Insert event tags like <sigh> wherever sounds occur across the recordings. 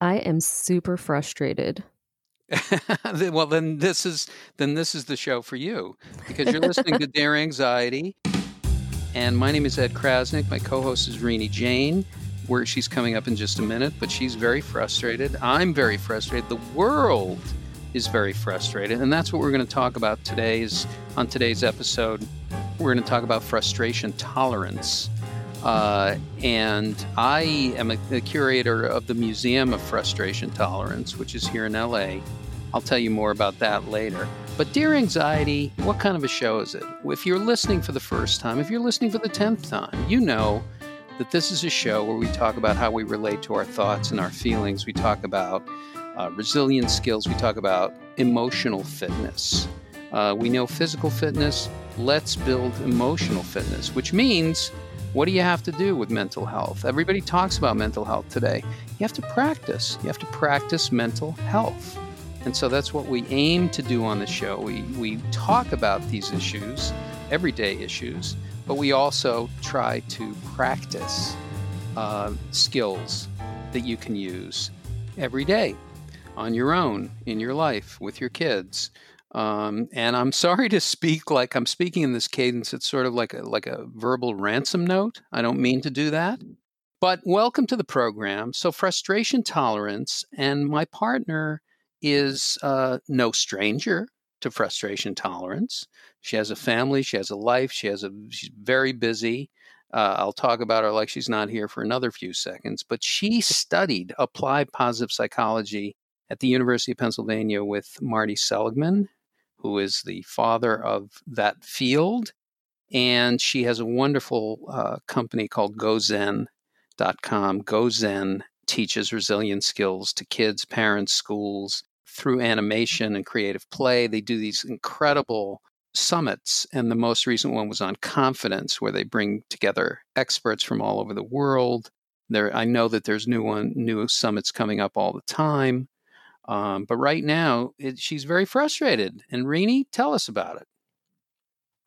I am super frustrated. <laughs> well, then this is then this is the show for you because you're listening to <laughs> Dear Anxiety, and my name is Ed Crasnick. My co-host is Renee Jain, Where she's coming up in just a minute, but she's very frustrated. I'm very frustrated. The world is very frustrated, and that's what we're going to talk about today's on today's episode. We're going to talk about frustration tolerance. Uh, and I am a, the curator of the Museum of Frustration Tolerance, which is here in LA. I'll tell you more about that later. But Dear Anxiety, what kind of a show is it? If you're listening for the first time, if you're listening for the 10th time, you know that this is a show where we talk about how we relate to our thoughts and our feelings. We talk about uh, resilience skills, we talk about emotional fitness. Uh, we know physical fitness, let's build emotional fitness, which means what do you have to do with mental health? Everybody talks about mental health today. You have to practice. You have to practice mental health. And so that's what we aim to do on the show. We, we talk about these issues, everyday issues, but we also try to practice uh, skills that you can use every day on your own, in your life, with your kids, um, and I'm sorry to speak like I'm speaking in this cadence. It's sort of like a, like a verbal ransom note. I don't mean to do that. But welcome to the program. So, frustration tolerance, and my partner is uh, no stranger to frustration tolerance. She has a family, she has a life, she has a she's very busy. Uh, I'll talk about her like she's not here for another few seconds. But she studied applied positive psychology at the University of Pennsylvania with Marty Seligman, who is the father of that field. And she has a wonderful uh, company called GoZen.com. GoZen teaches resilience skills to kids, parents, schools through animation and creative play. They do these incredible summits, and the most recent one was on confidence, where they bring together experts from all over the world. There, I know that there's new one, new summits coming up all the time. Um, but right now, it, she's very frustrated. And Renee, tell us about it.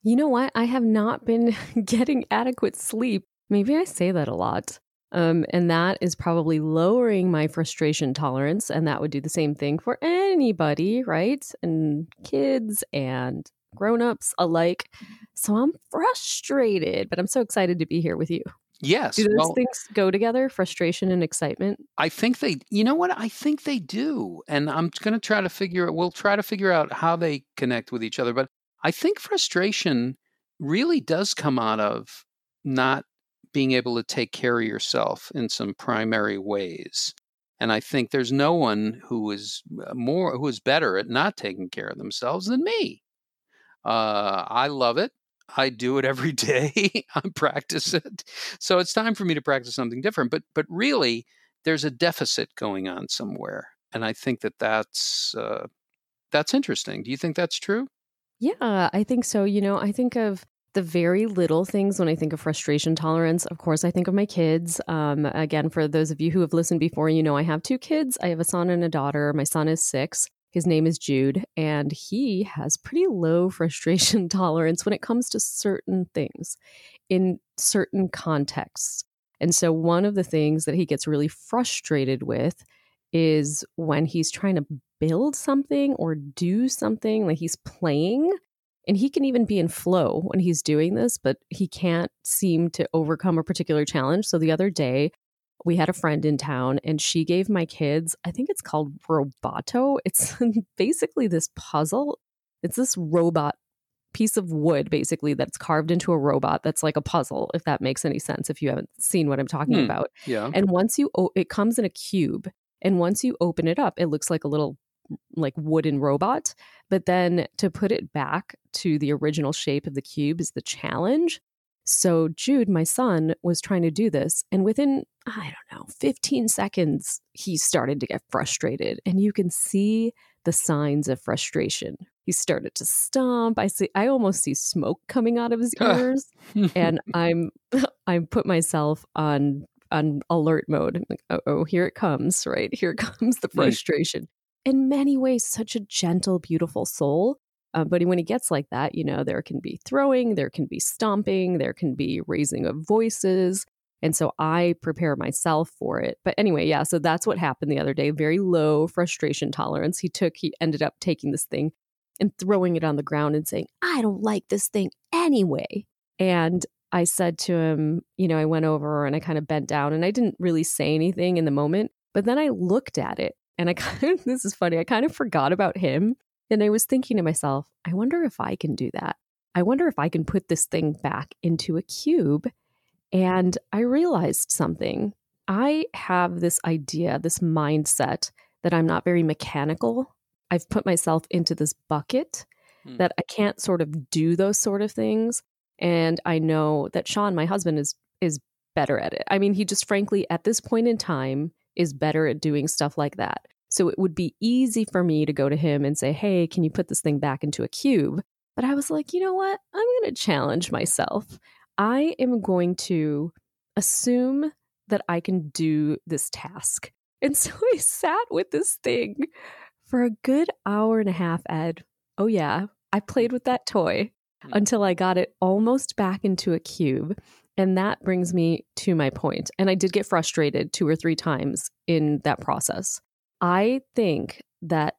You know what? I have not been <laughs> getting adequate sleep. Maybe I say that a lot. Um, and that is probably lowering my frustration tolerance. And that would do the same thing for anybody, right? And kids and grown-ups alike. So I'm frustrated, but I'm so excited to be here with you. Yes. Do those well, things go together, frustration and excitement? I think they, you know what? I think they do. And I'm going to try to figure, we'll try to figure out how they connect with each other. But I think frustration really does come out of not being able to take care of yourself in some primary ways. And I think there's no one who is uh, more, who is better at not taking care of themselves than me. Uh, I love it. I do it every <laughs> day. I practice it. So it's time for me to practice something different. But but really, there's a deficit going on somewhere, and I think that that's uh, that's interesting. Do you think that's true? Yeah, I think so. You know, I think of the very little things when I think of frustration tolerance. Of course, I think of my kids. Um, again, for those of you who have listened before, you know I have two kids. I have a son and a daughter. My son is six. His name is Jude, and he has pretty low <laughs> frustration tolerance when it comes to certain things in certain contexts. And so, one of the things that he gets really frustrated with is when he's trying to build something or do something, like he's playing. And he can even be in flow when he's doing this, but he can't seem to overcome a particular challenge. So, the other day, we had a friend in town and she gave my kids, I think it's called Roboto. It's <laughs> basically this puzzle. It's this robot piece of wood basically that's carved into a robot that's like a puzzle if that makes any sense if you haven't seen what I'm talking hmm. about. Yeah. And once you o- it comes in a cube and once you open it up it looks like a little like wooden robot, but then to put it back to the original shape of the cube is the challenge. So Jude, my son, was trying to do this. And within, I don't know, 15 seconds, he started to get frustrated. And you can see the signs of frustration. He started to stomp. I see I almost see smoke coming out of his <laughs> ears. and I'm <laughs> I put myself on on alert mode. I'm like, oh, here it comes, right? <laughs> Here comes the frustration. In many ways, such a gentle, beautiful soul uh, but when he gets like that, you know, there can be throwing, there can be stomping, there can be raising of voices. And so I prepare myself for it. But anyway, yeah, so that's what happened the other day. Very low frustration tolerance. He took, he ended up taking this thing and throwing it on the ground and saying, I don't like this thing anyway. And I said to him, you know, I went over and I kind of bent down and I didn't really say anything in the moment, but then I looked at it and I <laughs> kind of, this is funny, I kind of forgot about him. And I was thinking to myself, I wonder if I can do that. I wonder if I can put this thing back into a cube. And I realized something. I have this idea, this mindset that I'm not very mechanical. I've put myself into this bucket hmm. that I can't sort of do those sort of things. And I know that Sean, my husband, is is better at it. I mean, he just frankly at this point in time is better at doing stuff like that. So it would be easy for me to go to him and say, "Hey, can you put this thing back into a cube?" But I was like, "You know what? I'm going to challenge myself. I am going to assume that I can do this task." And <laughs> so I sat with this thing for a good hour and a half, Ed. Oh yeah, I played with that toy Hmm. until I got it almost back into a cube. And that brings me to my point. And I did get frustrated two or three times in that process. I think that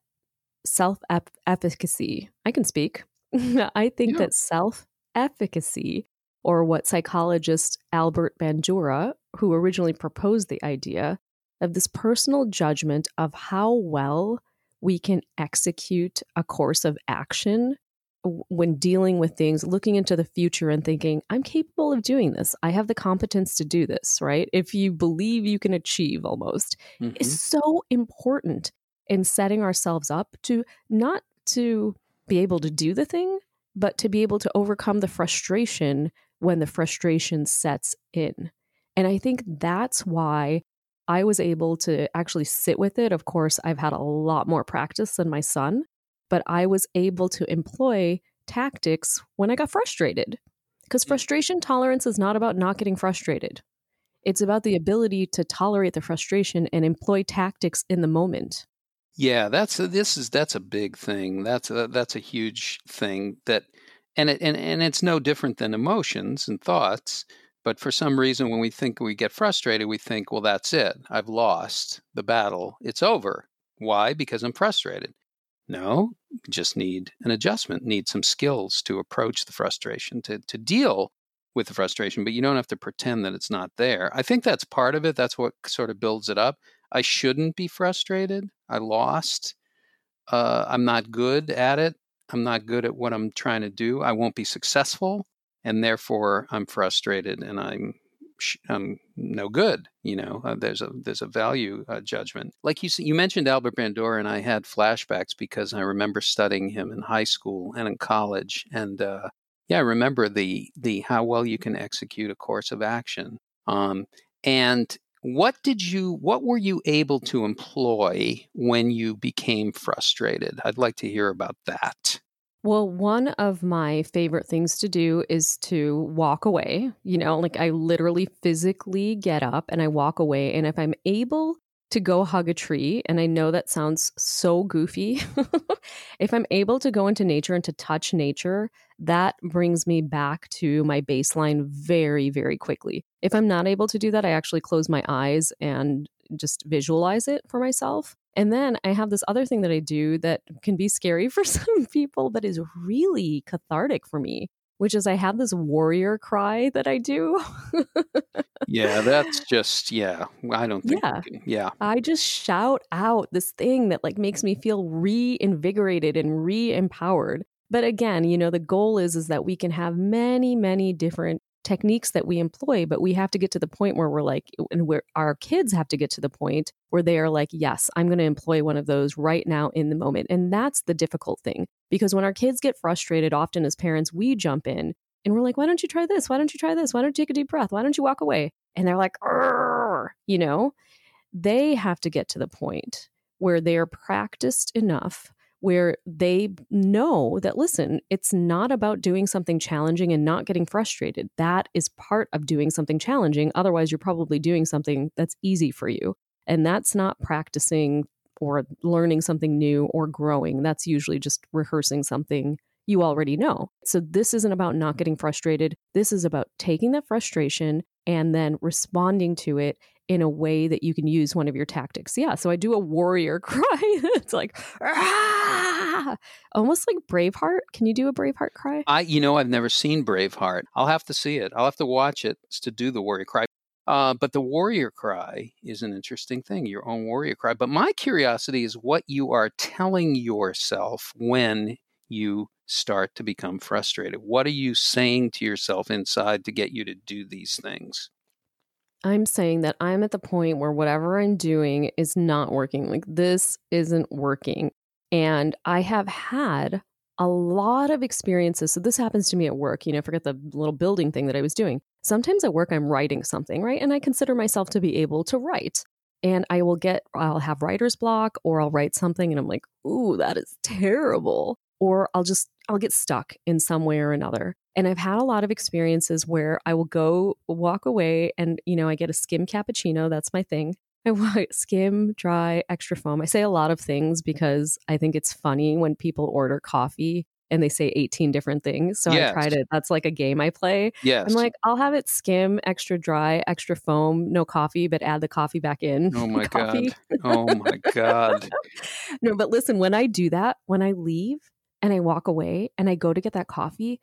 self efficacy, I can speak. <laughs> I think yeah. that self efficacy, or what psychologist Albert Bandura, who originally proposed the idea of this personal judgment of how well we can execute a course of action when dealing with things, looking into the future and thinking, I'm capable of doing this. I have the competence to do this, right? If you believe you can achieve almost, mm-hmm. is so important in setting ourselves up to not to be able to do the thing, but to be able to overcome the frustration when the frustration sets in. And I think that's why I was able to actually sit with it. Of course, I've had a lot more practice than my son but I was able to employ tactics when I got frustrated. Because frustration tolerance is not about not getting frustrated. It's about the ability to tolerate the frustration and employ tactics in the moment. Yeah, that's a, this is that's a big thing. That's a, that's a huge thing that and it, and and it's no different than emotions and thoughts. But for some reason, when we think we get frustrated, we think, well, that's it. I've lost the battle. It's over. Why? Because I'm frustrated. No, just need an adjustment, need some skills to approach the frustration, to, to deal with the frustration, but you don't have to pretend that it's not there. I think that's part of it. That's what sort of builds it up. I shouldn't be frustrated. I lost. Uh, I'm not good at it. I'm not good at what I'm trying to do. I won't be successful. And therefore, I'm frustrated and I'm um, no good. You know, uh, there's a there's a value uh, judgment. Like you you mentioned Albert Bandura, and I had flashbacks because I remember studying him in high school and in college, and uh, yeah, I remember the the how well you can execute a course of action. Um, and what did you what were you able to employ when you became frustrated? I'd like to hear about that. Well, one of my favorite things to do is to walk away. You know, like I literally physically get up and I walk away. And if I'm able to go hug a tree, and I know that sounds so goofy, <laughs> if I'm able to go into nature and to touch nature, that brings me back to my baseline very, very quickly. If I'm not able to do that, I actually close my eyes and just visualize it for myself. And then I have this other thing that I do that can be scary <laughs> for some people, but is really cathartic for me, which is I have this warrior cry that I do. <laughs> yeah, that's just, yeah, I don't think, yeah. Yeah. I just shout out this thing that like makes me feel reinvigorated and re empowered. But again, you know, the goal is is that we can have many, many different techniques that we employ, but we have to get to the point where we're like, and where our kids have to get to the point where they are like, yes, I'm going to employ one of those right now in the moment. And that's the difficult thing because when our kids get frustrated, often as parents, we jump in and we're like, why don't you try this? Why don't you try this? Why don't you take a deep breath? Why don't you walk away? And they're like, you know, they have to get to the point where they are practiced enough where they know that, listen, it's not about doing something challenging and not getting frustrated. That is part of doing something challenging. Otherwise, you're probably doing something that's easy for you. And that's not practicing or learning something new or growing. That's usually just rehearsing something you already know. So this isn't about not getting frustrated. This is about taking that frustration and then responding to it in a way that you can use one of your tactics. Yeah, so I do a warrior <laughs> cry. it's like ah! almost like Braveheart. Can you do a Braveheart cry? I you know I've never seen Braveheart. I'll have to see it. I'll have to watch it to do the warrior cry. Uh, but the warrior cry is an interesting thing, your own warrior cry. But my curiosity is what you are telling yourself when you start to become frustrated. What are you saying to yourself inside to get you to do these things? I'm saying that I'm at the point where whatever I'm doing is not working. Like this isn't working. And I have had a lot of experiences. So this happens to me at work. You know, forget the little building thing that I was doing. Sometimes at work, I'm writing something, right? And I consider myself to be able to write. And I will get, I'll have writer's block or I'll write something and I'm like, ooh, that is terrible. Or I'll just, I'll get stuck in some way or another. And I've had a lot of experiences where I will go walk away and, you know, I get a skim cappuccino. That's my thing. <laughs> I want skim, dry, extra foam. I say a lot of things because I think it's funny when people order coffee and they say 18 different things. So yes. I try to, that's like a game I play. Yes. I'm like, I'll have it skim, extra dry, extra foam, no coffee, but add the coffee back in. Oh <laughs> my God. Oh my God. <laughs> no, but listen, when I do that, when I leave and I walk away and I go to get that coffee,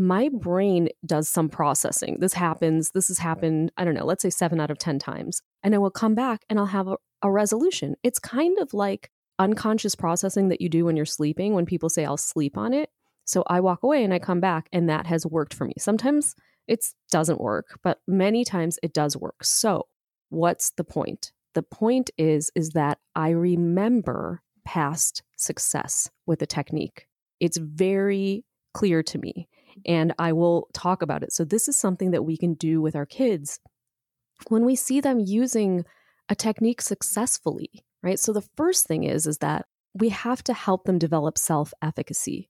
my brain does some processing. This happens, this has happened, I don't know, let's say seven out of 10 times. And I will come back and I'll have a, a resolution. It's kind of like unconscious processing that you do when you're sleeping, when people say, I'll sleep on it. So I walk away and I come back, and that has worked for me. Sometimes it doesn't work, but many times it does work. So, what's the point? The point is is that I remember past success with a technique. It's very clear to me and I will talk about it. So, this is something that we can do with our kids when we see them using a technique successfully, right? So, the first thing is, is that we have to help them develop self efficacy,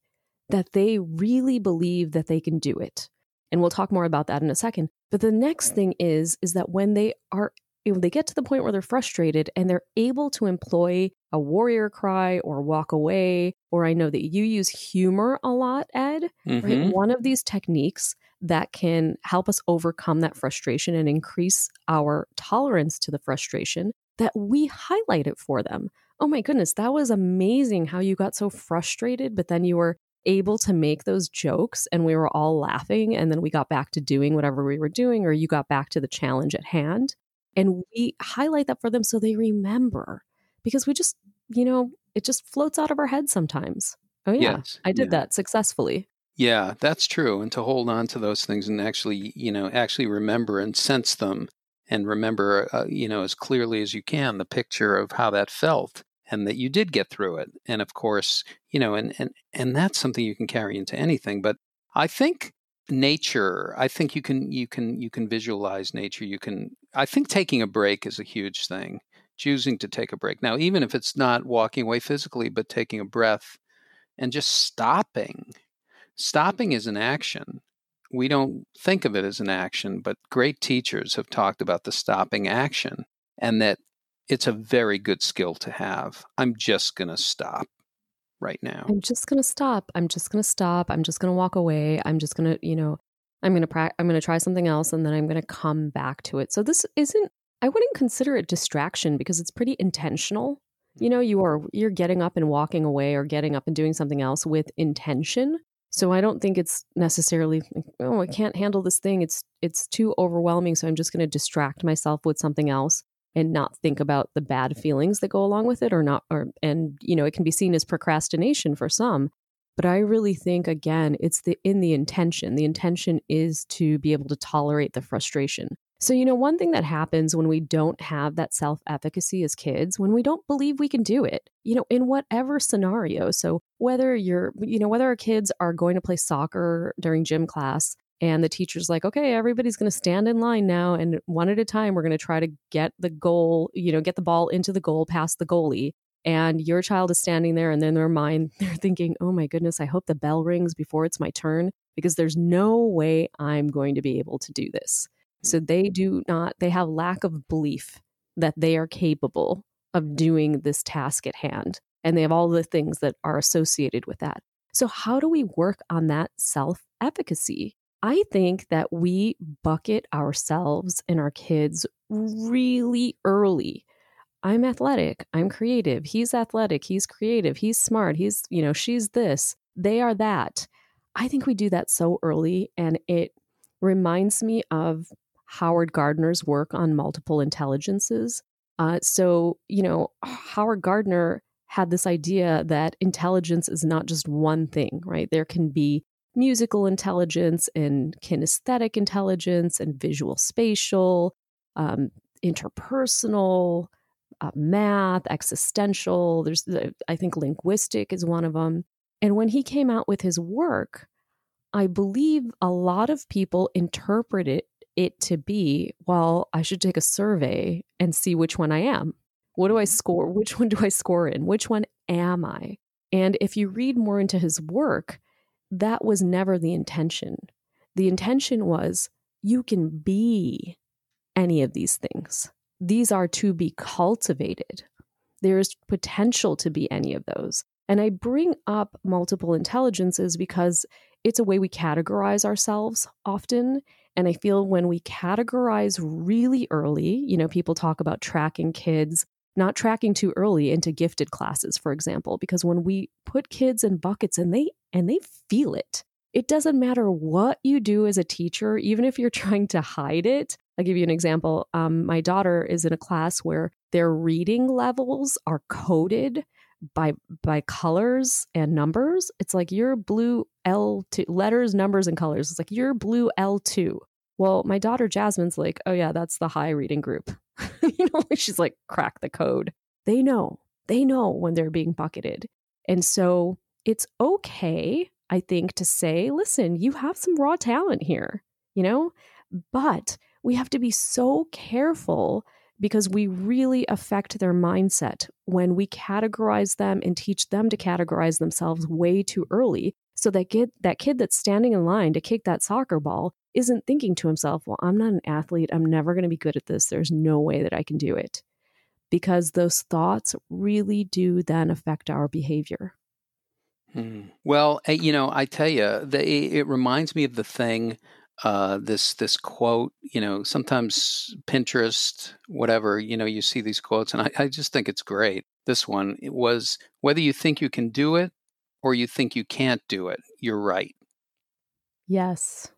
that they really believe that they can do it. And we'll talk more about that in a second. But the next thing is, is that when they are when they get to the point where they're frustrated and they're able to employ a warrior cry or walk away, or I know that you use humor a lot, Ed, mm-hmm. right? One of these techniques that can help us overcome that frustration and increase our tolerance to the frustration that we highlight it for them. Oh my goodness, that was amazing how you got so frustrated, but then you were able to make those jokes and we were all laughing and then we got back to doing whatever we were doing or you got back to the challenge at hand and we highlight that for them so they remember because we just, you know, it just floats out of our head sometimes. Oh, yeah, yes. I did yeah. that successfully. Yeah, that's true. And to hold on to those things and actually, you know, actually remember and sense them and remember, uh, you know, as clearly as you can the picture of how that felt and that you did get through it. And of course, you know, and, and, and that's something you can carry into anything. But I think nature i think you can you can you can visualize nature you can i think taking a break is a huge thing choosing to take a break. Now even if it's not walking away physically but taking a breath and just stopping. Stopping is an action. We don't think of it as an action but great teachers have talked about the stopping action and that it's a very good skill to have. I'm just going to stop right now. I'm just going to stop. I'm just going to stop. I'm just going to walk away. I'm just going to, you know, I'm going to pra- I'm going to try something else and then I'm going to come back to it. So this isn't I wouldn't consider it distraction because it's pretty intentional. You know, you are you're getting up and walking away or getting up and doing something else with intention. So I don't think it's necessarily oh, I can't handle this thing. It's it's too overwhelming, so I'm just going to distract myself with something else and not think about the bad feelings that go along with it or not or and you know it can be seen as procrastination for some but i really think again it's the in the intention. The intention is to be able to tolerate the frustration. So you know one thing that happens when we don't have that self efficacy as kids when we don't believe we can do it you know in whatever scenario. So whether you're you know whether our kids are going to play soccer during gym class and the teacher's like, okay, everybody's going to stand in line now. And one at a time, we're going to try to get the goal, you know, get the ball into the goal past the goalie. And your child is standing there, and then their mind, <laughs> they're thinking, oh my goodness, I hope the bell rings before it's my turn because there's no way I'm going to be able to do this. So mm. they do not, they have lack of belief that they are capable of doing this task at hand. And they have all the things that are associated with that. So, how do we work on that self efficacy? I think that we bucket ourselves and our kids really early. I'm athletic, I'm creative. He's athletic, he's creative, he's smart, he's, you know, she's this, they are that. I think we do that so early and it reminds me of Howard Gardner's work on multiple intelligences. Uh, so, you know, <sighs> Howard Gardner had this idea that intelligence is not just one thing, right? There can be musical intelligence and kinesthetic intelligence and visual spatial, um, interpersonal, uh, math, existential. There's, I think, linguistic is one of them. And when he came out with his work, I believe a lot of people interpreted it to be, well, I should take a survey and see which one I am. What do I mm-hmm. score? Which one do I score in? Which one am I? And if you read more into his work, that was never the intention. The intention was you can be any of these things. These are to be cultivated. There's potential to be any of those. And I bring up multiple intelligences because it's a way we categorize ourselves often. And I feel when we categorize really early, you know, people talk about tracking kids, not tracking too early into gifted classes, for example, because when we put kids in buckets and they and they feel it. It doesn't matter what you do as a teacher, even if you're <laughs> trying to hide it. I'll give you an example. Um, my daughter is in a class where their reading levels are coded by by colors and numbers. It's like your blue L2 letters, numbers, and colors. It's like your blue L2. Well, my daughter Jasmine's like, oh yeah, that's the high reading group. <laughs> you know, she's like, crack the code. They know. They know when they're being bucketed. And so it's okay, I think, to say, listen, you have some raw talent here, you know, but we have to be so careful because we really affect their mindset when we categorize them and teach them to categorize themselves way too early. So that kid, that kid that's standing in line to kick that soccer ball isn't thinking to himself, well, I'm not an athlete. I'm never going to be good at this. There's no way that I can do it. Because those thoughts really do then affect our behavior. Hmm. Well, eh, you know, I tell you, it reminds me of the thing uh, this this quote. You know, sometimes Pinterest, whatever. You know, you see these quotes, and I, I just think it's great. This one it was whether you think you can do it or you think you can't do it, you're right. Yes.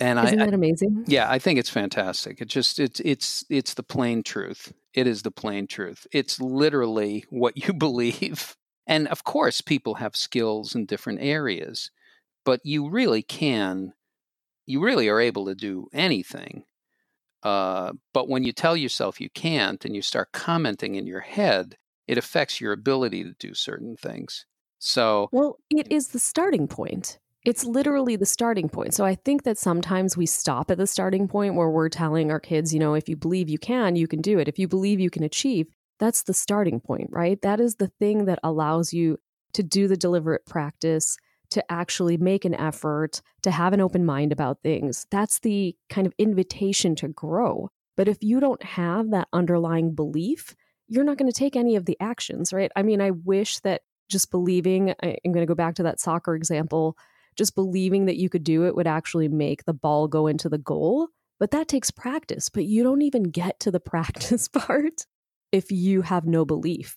And Isn't I, that amazing? I, yeah, I think it's fantastic. It just it's it's it's the plain truth. It is the plain truth. It's literally what you <laughs> believe. And of course, people have skills in different areas, but you really can you really are able to do anything. Uh, but when you tell yourself you can't and you start commenting in your head, it affects your ability to do certain things. So, well, it is the starting point. It's literally the starting point. So I think that sometimes we stop at the starting point where we're telling our kids, you know, if you believe you can, you can do it. If you believe you can achieve, that's the starting point, right? That is the thing that allows you to do the deliberate practice, to actually make an effort, to have an open mind about things. That's the kind of invitation to grow. But if you don't have that underlying belief, you're not going to take any of the actions, right? I mean, I wish that just believing, I'm going to go back to that soccer example, just believing that you could do it would actually make the ball go into the goal. But that takes practice. But you don't even get to the <laughs> practice part if you have no belief.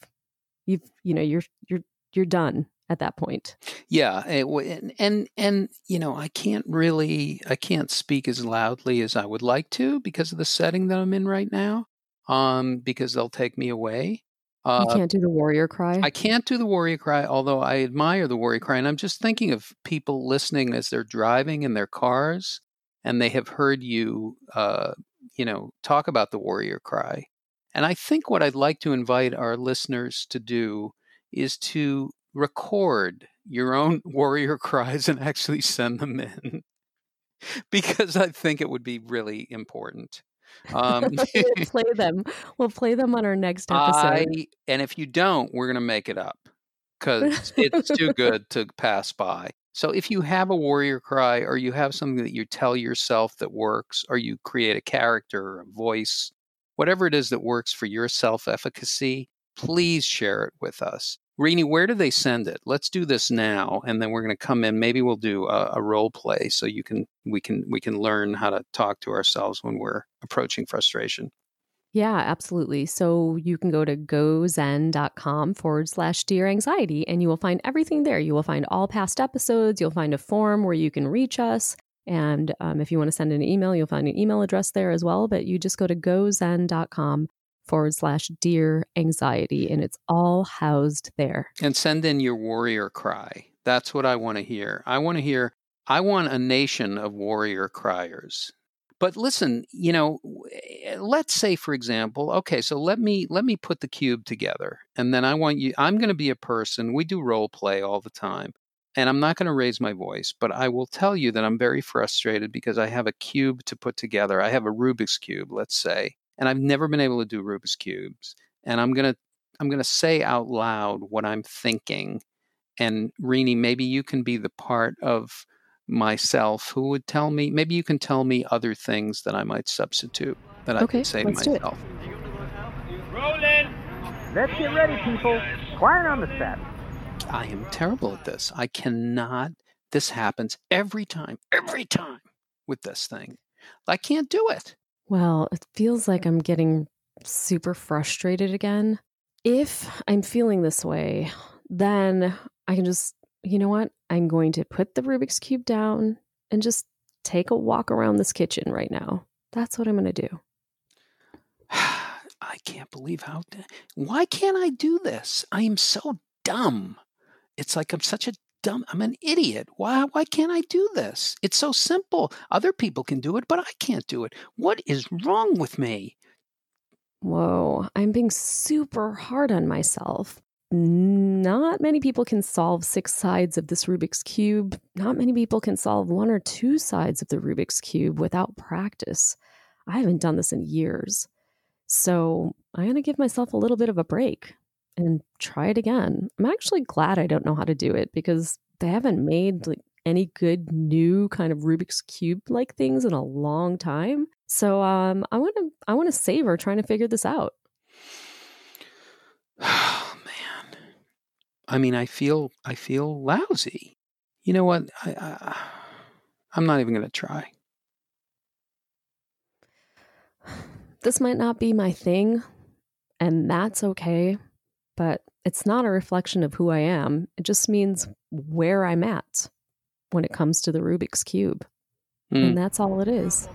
You've, you know, you're, you're, you're done at that point. Yeah, it, and, and and you know I can't really I can't speak as loudly as I would like to because of the setting that I'm in right now. Um, because they'll take me away. Uh, you can't do the warrior cry. I can't do the warrior cry, although I admire the warrior cry. And I'm just thinking of people listening as they're driving in their cars, and they have heard you, uh, you know, talk about the warrior cry. And I think what I'd like to invite our listeners to do is to record your own <laughs> warrior cries and actually send them in <laughs> because I think it would be really important. Um, <laughs> we'll <laughs> play them. We'll play them on our next episode. I, and if you don't, we're going to make it up because it's too <laughs> good to pass by. So if you have a warrior cry or you have something that you tell yourself that works, or you create a character or a voice, whatever it is that works for your self efficacy, please share it with us Rini, where do they send it? Let's do this now, and then we're going to come in. Maybe we'll do a, a, role play so you can we can we can learn how to talk to ourselves when we're approaching frustration. Yeah, absolutely. So you can go to gozen.com forward slash dear anxiety and you will find everything there. You will find all past episodes. You'll find a form where you can reach us. And um, if you want to send an email, you'll find an email address there as well. But you just go to gozen.com forward slash dear anxiety and it's all housed there. And send in your warrior cry. That's what I want to hear. I want to hear, I want a nation of warrior criers but listen, you know, eh, let's say for example, okay, so let me let me put the cube together. And then I want you I'm going to be a person. We do role play all the time. And I'm not going to raise my voice, but I will tell you that I'm very frustrated because I have a cube to put together. I have a Rubik's cube, let's say, and I've never been able to do Rubik's cubes. And I'm going to I'm going to say out loud what I'm thinking. And Rini, maybe you can be the part of myself who would tell me maybe you can tell me other things that I might substitute that I okay, could say to myself. Rolling. Let's get ready, people. Quiet on the set. I am terrible at this. I cannot. This happens every time, every time with this thing. I can't do it. Well, it feels like I'm getting super frustrated again. If I'm feeling this way, then I can just you know what? I'm going to put the Rubik's Cube down and just take a walk around this kitchen right now. That's what I'm going to do. <sighs> I can't believe how. Why can't I do this? I am so dumb. It's like I'm such a dumb. I'm an idiot. Why? Why can't I do this? It's so simple. Other people can do it, but I can't do it. What is wrong with me? Whoa! I'm being super hard on myself not many people can solve six sides of this Rubik's Cube. Not many people can solve one or two sides of the Rubik's Cube without practice. I haven't done this in years. So I'm going to give myself a little bit of a break and try it again. I'm actually glad I don't know how to do it because they haven't made like any good new kind of Rubik's cube like things in a long time. So um, I want to I want to savor trying to figure this out. <sighs> Oh man, I mean, I feel I feel lousy. You know what? I, I <sighs> I'm not even going to try. <sighs> This might not be my thing, and that's okay, but it's not a reflection of who I am. It just means where I'm at when it comes to the Rubik's Cube. Mm. And that's all it is.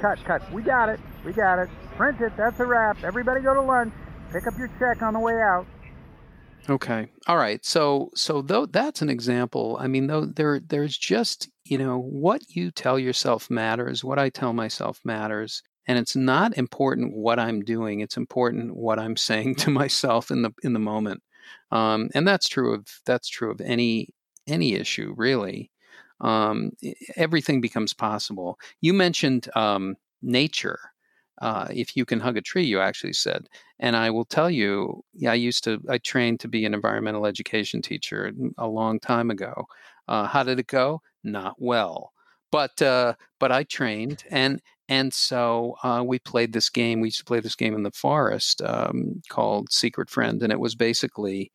Cut, cut. We got it. We got it. Print it. That's a wrap. Everybody go to lunch. Pick up your check on the way out. Okay. All right. So so though that's an example. I mean, though there there's just, you know, what you tell yourself matters, what I tell myself matters. And it's not important what I'm doing. It's important what I'm saying to <laughs> myself in the in the moment. Um, and that's true of that's true of any any issue, really. Um, everything becomes possible. You mentioned um, nature uh, if you can hug a tree, you actually said. And I will tell you, yeah, I used to, I trained to be an environmental education teacher a long time ago. Uh, how did it go? Not well. But uh, but I trained and and so uh, we played this game. We used to play this game in the forest um, called Secret Friend, and it was basically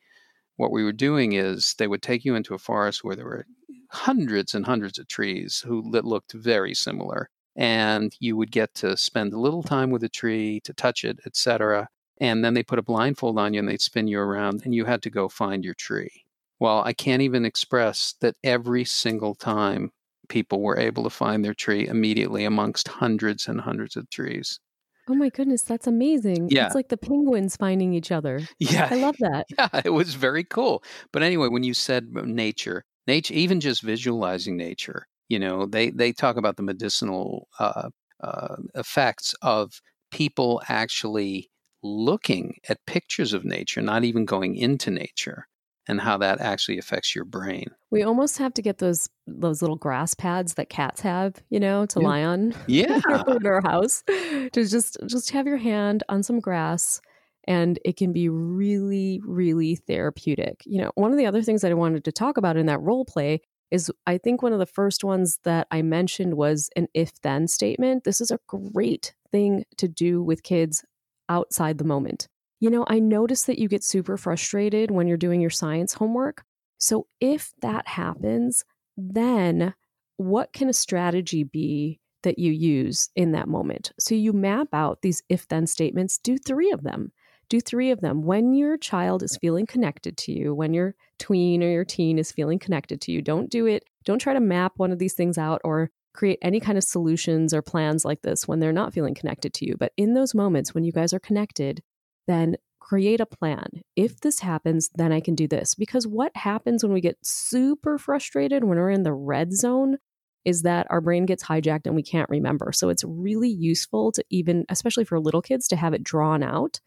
what we were doing is they would take you into a forest where there were hundreds and hundreds of trees who looked very similar and you would get to spend a little time with a tree to touch it, etc. And then they put a blindfold on you and they'd spin you around and you had to go find your tree. Well, I can't even express that every single time people were able to find their tree immediately amongst hundreds and hundreds of trees. Oh my goodness, that's amazing. Yeah. It's like the penguins finding each other. Yeah. I love <laughs> that. Yeah, it was very cool. But anyway, when you said nature, nature, even just visualizing nature, you know, they they talk about the medicinal uh, uh, effects of people actually looking at pictures of nature, not even going into nature, and how that actually affects your brain. We almost have to get those those little grass pads that cats have, you know, to yeah. lie on. <laughs> Yeah, in our house, <laughs> to just just have your hand on some grass. And it can be really, really therapeutic. You know, one of the other things that I wanted to talk about in that role play is I think one of the first ones that I mentioned was an if then statement. This is a great thing to do with kids outside the moment. You know, I notice that you get super frustrated when you're doing your science homework. So if that happens, then what can a strategy be that you use in that moment? So you map out these if then statements, do three of them. Do three of them. When your child is feeling connected to you, when your tween or your teen is feeling connected to you, don't do it. Don't try to map one of these things out or create any kind of solutions or plans like this when they're not feeling connected to you. But in those moments when you guys are connected, then create a plan. If this happens, then I can do this. Because what happens when we get super frustrated when we're in the red zone is that our brain gets hijacked and we can't remember. So it's really useful to even, especially for little kids, to have it drawn out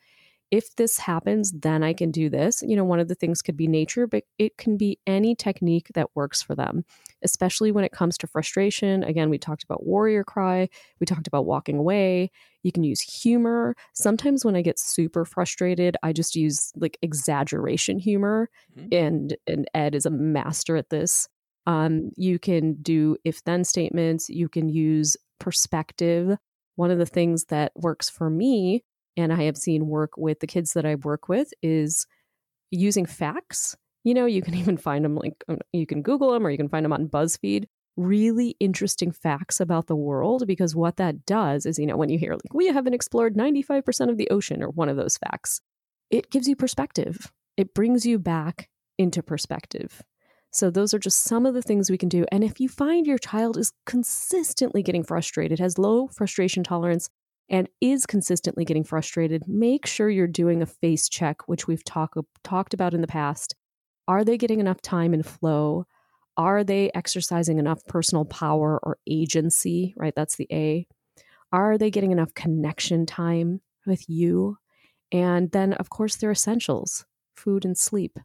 if this happens, then I can do this. You know, one of the things could be nature, but it can be any technique that works for them, especially when it comes to frustration. Again, we talked about warrior cry, we talked about walking away. You can use humor. Sometimes when I get super frustrated, I just use like exaggeration humor, mm-hmm. and and Ed is a master at this. Um, you can do if then statements. You can use perspective. One of the things that works for me and I have seen work with the kids that I work with is using facts. You know, you can <laughs> even find them like you can Google them or you can find them on BuzzFeed. Really interesting facts about the world because what that does is, you know, when you hear like, we haven't explored 95% of the ocean or one of those facts, it gives you perspective. It brings you back into perspective. So, those are just some of the things we can do. And if you find your child is consistently getting frustrated, has low frustration tolerance, and is consistently getting frustrated, make sure you're doing a face check, which we've talk, talked about in the past. Are they getting enough time and flow? Are they exercising enough personal power or agency? Right? That's the A. Are they getting enough connection time with you? And then, of course, their essentials food and sleep.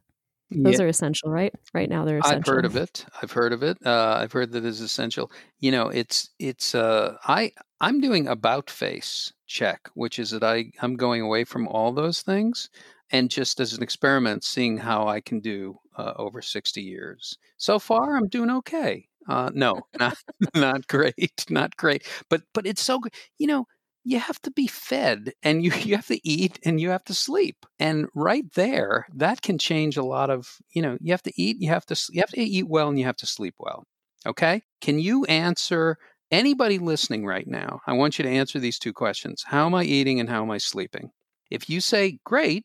Those yeah. are essential, right? Right now, they're essential. I've heard of it. I've heard of it. Uh, I've heard that it's essential. You know, it's it's. Uh, I I'm doing about face check, which is that I I'm going away from all those things and just as an experiment, seeing how I can do uh, over 60 years. So far, I'm doing okay. Uh, no, <laughs> not not great, not great. But but it's so good. You know, you have to be fed and you, <laughs> you have to eat and you have to sleep and right there that can change a lot of you know you have to eat you have to you have to eat well and you have to sleep well okay? Can you answer anybody listening right now i want you to answer these two questions how am i eating and how am i sleeping? If you say great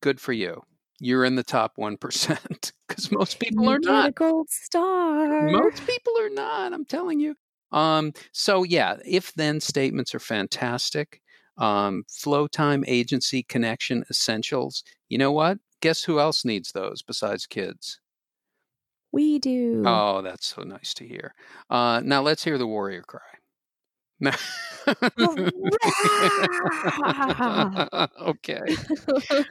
good for you you're in the top 1% because <laughs> most people you are not. gold star. Most people are not i'm telling you um, so yeah, if then statements are fantastic. Um, flow time, agency, connection, essentials. You know what? Guess who else needs those besides kids? We do. Oh, that's so nice to hear. Uh, now let's hear the warrior cry. <laughs> okay.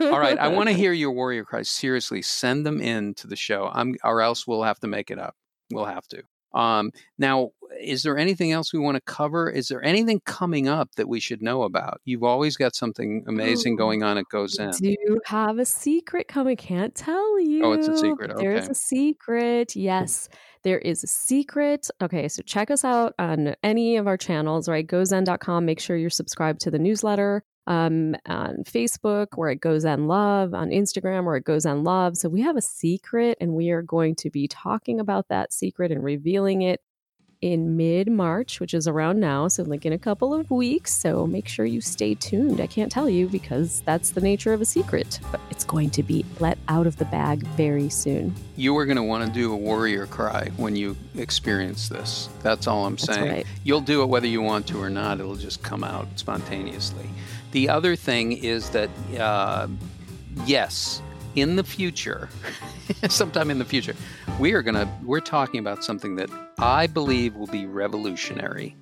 All right. I want to hear your warrior cries. Seriously, send them in to the show. I'm, or else we'll have to make it up. We'll have to. Um, now, is there anything else we want to cover? Is there anything coming up that we should know about? You've always got something amazing oh, going on at GoZen. Do you have a secret coming? Can't tell you. Oh, it's a secret. Okay. There's a secret. Yes, there is a secret. Okay, so check us out on any of our channels, right? GoZen.com. Make sure you're subscribed to the newsletter um, on Facebook where it goes on love, on Instagram where it goes on love. So we have a secret, and we are going to be talking about that secret and revealing it in mid March, which is around now. So, like in a couple of weeks. So, make sure you stay tuned. I can't tell you because that's the nature of a secret, but it's going to be let out of the bag very soon. You are going to want to do a warrior cry when you experience this. That's all I'm saying. Right. You'll do it whether you want to or not, it'll just come out spontaneously. The other thing is that, uh, yes, in the future, <laughs> sometime in the future, we are gonna we're talking about something that I believe will be revolutionary.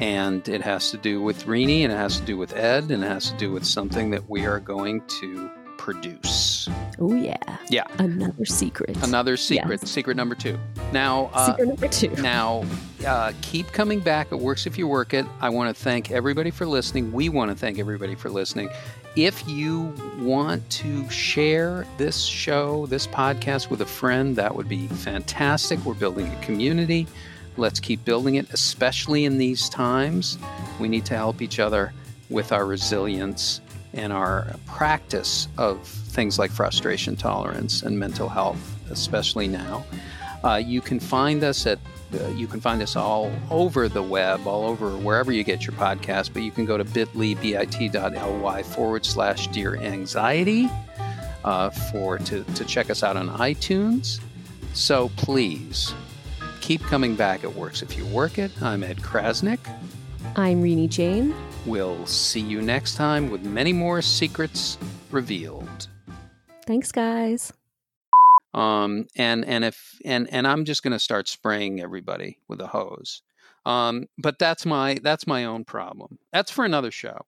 And it has to do with Rini and it has to do with Ed and it has to do with something that we are going to produce. Oh yeah. Yeah. Another secret. Another secret. Yes. Secret number two. Now. Uh, secret number two. <laughs> Now, uh, keep coming back. It works if you work it. I want to thank everybody for listening. We want to thank everybody for listening. If you want to share this show, this podcast with a friend, that would be fantastic. We're building a community. Let's keep building it, especially in these times. We need to help each other with our resilience and our practice of things like frustration tolerance and mental health, especially now. Uh, you can find us at uh, you can find us all over the web, all over wherever you get your podcast, but you can go to bit.ly, bit.ly forward slash dear anxiety uh, for to, to check us out on iTunes. So please keep coming back. It works if you work it. I'm Ed Crasnick. I'm Renee Jain. We'll see you next time with many more secrets revealed. Thanks, guys. Um, and and if and and I'm just going to start spraying everybody with a hose. Um, but that's my that's my own problem. That's for another show.